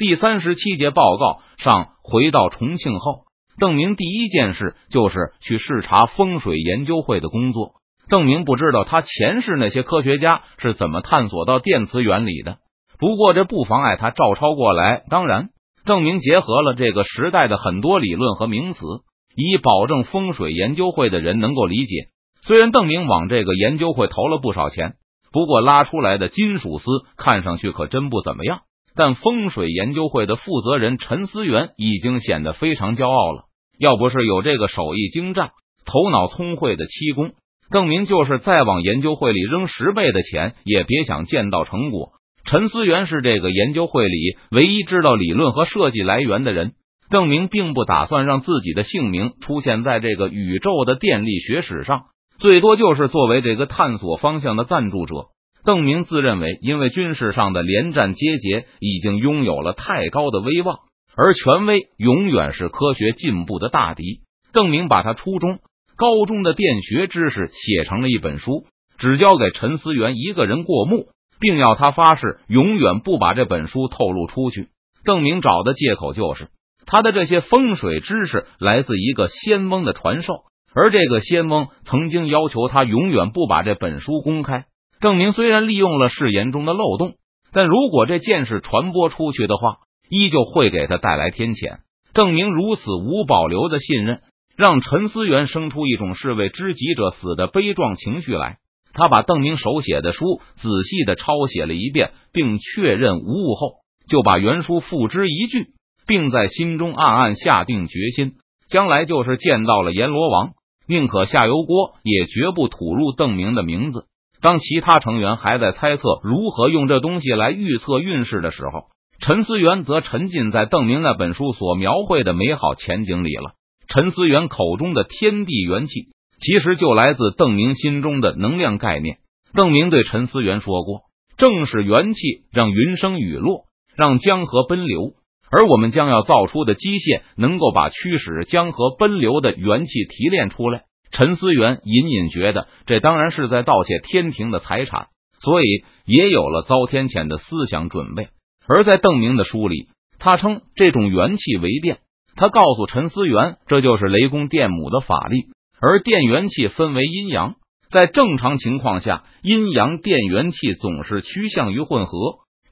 第三十七节报告上，回到重庆后，邓明第一件事就是去视察风水研究会的工作。邓明不知道他前世那些科学家是怎么探索到电磁原理的，不过这不妨碍他照抄过来。当然，邓明结合了这个时代的很多理论和名词，以保证风水研究会的人能够理解。虽然邓明往这个研究会投了不少钱，不过拉出来的金属丝看上去可真不怎么样。但风水研究会的负责人陈思源已经显得非常骄傲了。要不是有这个手艺精湛、头脑聪慧的七公，邓明就是再往研究会里扔十倍的钱，也别想见到成果。陈思源是这个研究会里唯一知道理论和设计来源的人。邓明并不打算让自己的姓名出现在这个宇宙的电力学史上，最多就是作为这个探索方向的赞助者。邓明自认为，因为军事上的连战阶节，已经拥有了太高的威望，而权威永远是科学进步的大敌。邓明把他初中、高中的电学知识写成了一本书，只交给陈思源一个人过目，并要他发誓永远不把这本书透露出去。邓明找的借口就是他的这些风水知识来自一个仙翁的传授，而这个仙翁曾经要求他永远不把这本书公开。郑明虽然利用了誓言中的漏洞，但如果这件事传播出去的话，依旧会给他带来天谴。郑明如此无保留的信任，让陈思源生出一种士为知己者死的悲壮情绪来。他把邓明手写的书仔细的抄写了一遍，并确认无误后，就把原书付之一炬，并在心中暗暗下定决心：将来就是见到了阎罗王，宁可下油锅，也绝不吐入邓明的名字。当其他成员还在猜测如何用这东西来预测运势的时候，陈思源则沉浸在邓明那本书所描绘的美好前景里了。陈思源口中的天地元气，其实就来自邓明心中的能量概念。邓明对陈思源说过：“正是元气让云生雨落，让江河奔流，而我们将要造出的机械，能够把驱使江河奔流的元气提炼出来。”陈思源隐隐觉得，这当然是在盗窃天庭的财产，所以也有了遭天谴的思想准备。而在邓明的书里，他称这种元气为电。他告诉陈思源，这就是雷公电母的法力。而电元气分为阴阳，在正常情况下，阴阳电元气总是趋向于混合。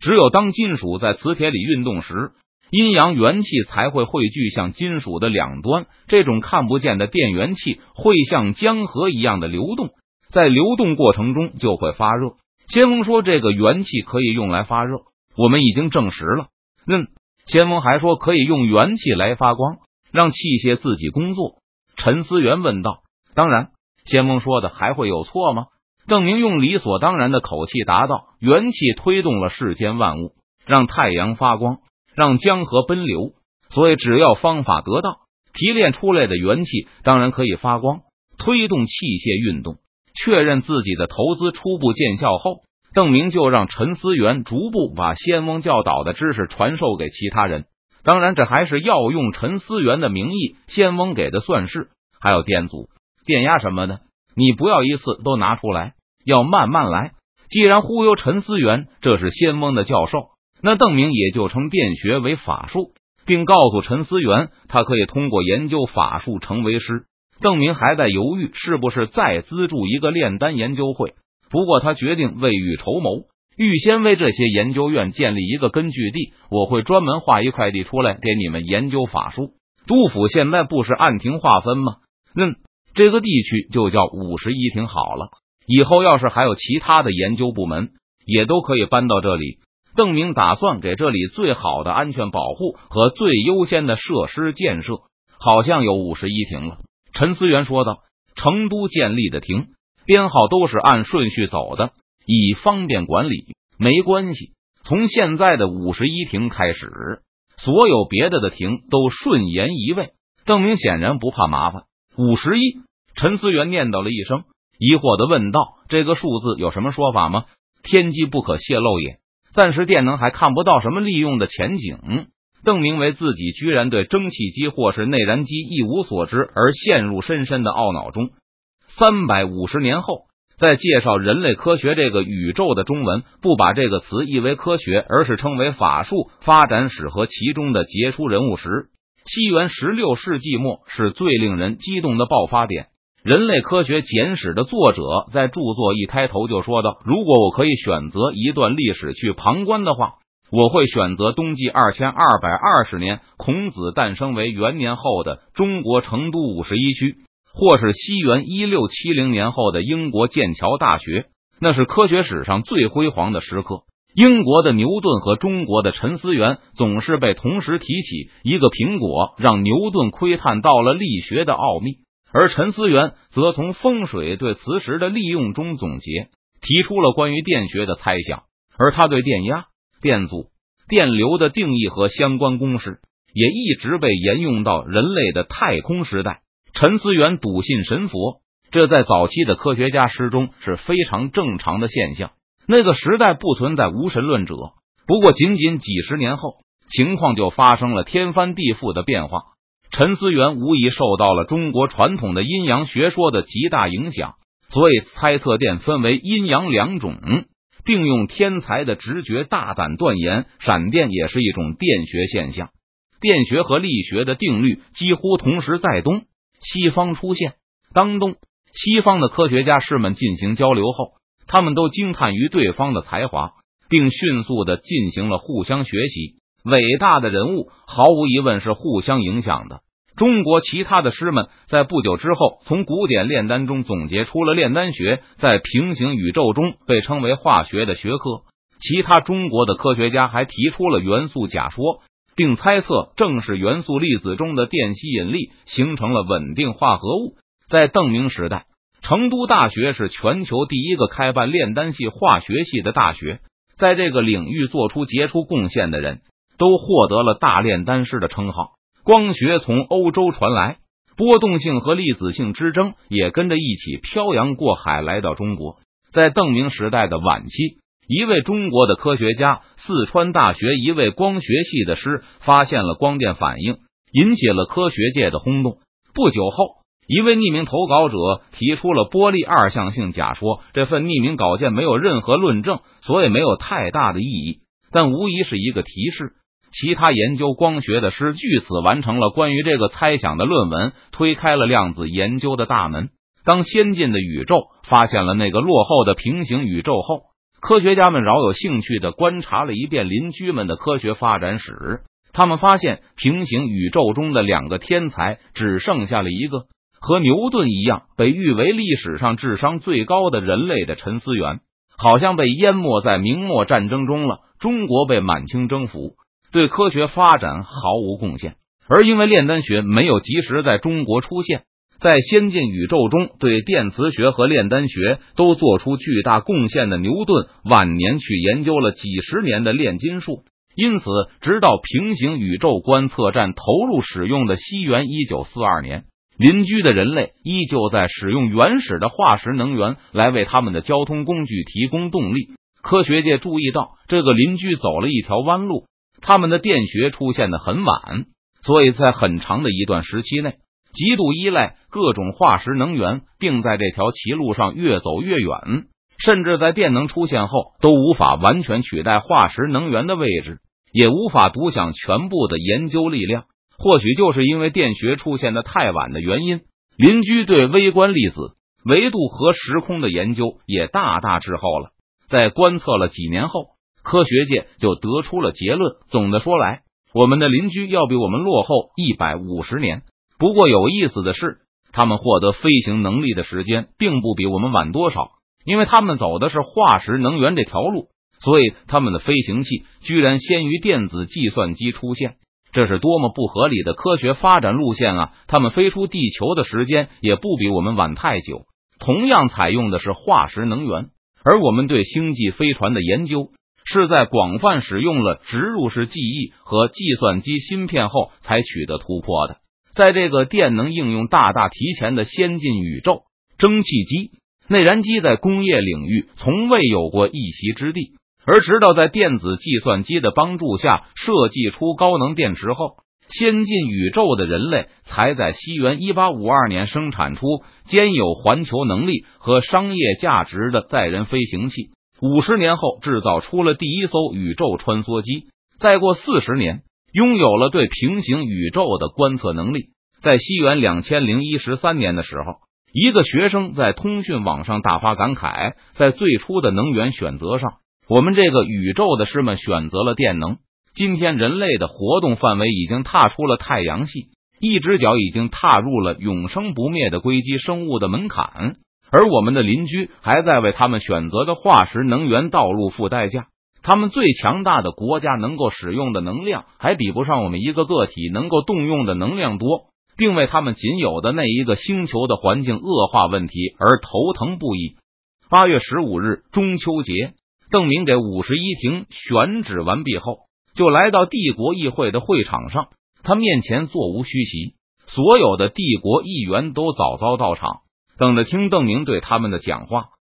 只有当金属在磁铁里运动时，阴阳元气才会汇聚向金属的两端，这种看不见的电元气会像江河一样的流动，在流动过程中就会发热。仙翁说，这个元气可以用来发热，我们已经证实了。嗯，仙翁还说可以用元气来发光，让器械自己工作。陈思源问道：“当然，仙翁说的还会有错吗？”邓明用理所当然的口气答道：“元气推动了世间万物，让太阳发光。”让江河奔流，所以只要方法得当，提炼出来的元气当然可以发光，推动器械运动。确认自己的投资初步见效后，邓明就让陈思源逐步把仙翁教导的知识传授给其他人。当然，这还是要用陈思源的名义，仙翁给的算式，还有电阻、电压什么的，你不要一次都拿出来，要慢慢来。既然忽悠陈思源，这是仙翁的教授。那邓明也就称电学为法术，并告诉陈思源，他可以通过研究法术成为师。邓明还在犹豫是不是再资助一个炼丹研究会，不过他决定未雨绸缪，预先为这些研究院建立一个根据地。我会专门划一块地出来给你们研究法术。杜甫现在不是按庭划分吗？嗯，这个地区就叫五十一庭好了。以后要是还有其他的研究部门，也都可以搬到这里。邓明打算给这里最好的安全保护和最优先的设施建设，好像有五十一亭了。陈思源说道：“成都建立的亭编号都是按顺序走的，以方便管理。没关系，从现在的五十一亭开始，所有别的的亭都顺延一位。”邓明显然不怕麻烦。五十一，陈思源念叨了一声，疑惑的问道：“这个数字有什么说法吗？天机不可泄露也。”暂时电能还看不到什么利用的前景。邓明为自己居然对蒸汽机或是内燃机一无所知而陷入深深的懊恼中。三百五十年后，在介绍人类科学这个宇宙的中文，不把这个词译为科学，而是称为法术发展史和其中的杰出人物时，西元十六世纪末是最令人激动的爆发点。人类科学简史的作者在著作一开头就说道：“如果我可以选择一段历史去旁观的话，我会选择冬季二千二百二十年孔子诞生为元年后的中国成都五十一区。”或是西元一六七零年后的英国剑桥大学，那是科学史上最辉煌的时刻。英国的牛顿和中国的陈思源总是被同时提起。一个苹果让牛顿窥探到了力学的奥秘，而陈思源则从风水对磁石的利用中总结，提出了关于电学的猜想。而他对电压、电阻、电流的定义和相关公式，也一直被沿用到人类的太空时代。陈思源笃信神佛，这在早期的科学家诗中是非常正常的现象。那个时代不存在无神论者，不过仅仅几十年后，情况就发生了天翻地覆的变化。陈思源无疑受到了中国传统的阴阳学说的极大影响，所以猜测电分为阴阳两种，并用天才的直觉大胆断言，闪电也是一种电学现象。电学和力学的定律几乎同时在东。西方出现，当东西方的科学家士们进行交流后，他们都惊叹于对方的才华，并迅速的进行了互相学习。伟大的人物毫无疑问是互相影响的。中国其他的师们在不久之后，从古典炼丹中总结出了炼丹学，在平行宇宙中被称为化学的学科。其他中国的科学家还提出了元素假说。并猜测，正是元素粒子中的电吸引力形成了稳定化合物。在邓明时代，成都大学是全球第一个开办炼丹系化学系的大学，在这个领域做出杰出贡献的人都获得了大炼丹师的称号。光学从欧洲传来，波动性和粒子性之争也跟着一起漂洋过海来到中国。在邓明时代的晚期。一位中国的科学家，四川大学一位光学系的师发现了光电反应，引起了科学界的轰动。不久后，一位匿名投稿者提出了波粒二象性假说。这份匿名稿件没有任何论证，所以没有太大的意义，但无疑是一个提示。其他研究光学的师据此完成了关于这个猜想的论文，推开了量子研究的大门。当先进的宇宙发现了那个落后的平行宇宙后。科学家们饶有兴趣的观察了一遍邻居们的科学发展史，他们发现平行宇宙中的两个天才只剩下了一个，和牛顿一样被誉为历史上智商最高的人类的陈思源，好像被淹没在明末战争中了。中国被满清征服，对科学发展毫无贡献，而因为炼丹学没有及时在中国出现。在先进宇宙中，对电磁学和炼丹学都做出巨大贡献的牛顿，晚年去研究了几十年的炼金术。因此，直到平行宇宙观测站投入使用的西元一九四二年，邻居的人类依旧在使用原始的化石能源来为他们的交通工具提供动力。科学界注意到，这个邻居走了一条弯路，他们的电学出现的很晚，所以在很长的一段时期内。极度依赖各种化石能源，并在这条歧路上越走越远，甚至在电能出现后都无法完全取代化石能源的位置，也无法独享全部的研究力量。或许就是因为电学出现的太晚的原因，邻居对微观粒子、维度和时空的研究也大大滞后了。在观测了几年后，科学界就得出了结论：总的说来，我们的邻居要比我们落后一百五十年。不过有意思的是，他们获得飞行能力的时间并不比我们晚多少，因为他们走的是化石能源这条路，所以他们的飞行器居然先于电子计算机出现，这是多么不合理的科学发展路线啊！他们飞出地球的时间也不比我们晚太久，同样采用的是化石能源，而我们对星际飞船的研究是在广泛使用了植入式记忆和计算机芯片后才取得突破的。在这个电能应用大大提前的先进宇宙，蒸汽机、内燃机在工业领域从未有过一席之地。而直到在电子计算机的帮助下设计出高能电池后，先进宇宙的人类才在西元一八五二年生产出兼有环球能力和商业价值的载人飞行器。五十年后，制造出了第一艘宇宙穿梭机。再过四十年，拥有了对平行宇宙的观测能力。在西元两千零一十三年的时候，一个学生在通讯网上大发感慨：在最初的能源选择上，我们这个宇宙的师们选择了电能。今天，人类的活动范围已经踏出了太阳系，一只脚已经踏入了永生不灭的硅基生物的门槛。而我们的邻居还在为他们选择的化石能源道路付代价。他们最强大的国家能够使用的能量，还比不上我们一个个体能够动用的能量多，并为他们仅有的那一个星球的环境恶化问题而头疼不已。八月十五日，中秋节，邓明给五十一庭选址完毕后，就来到帝国议会的会场上。他面前座无虚席，所有的帝国议员都早早到场。等着听邓明对他们的讲话。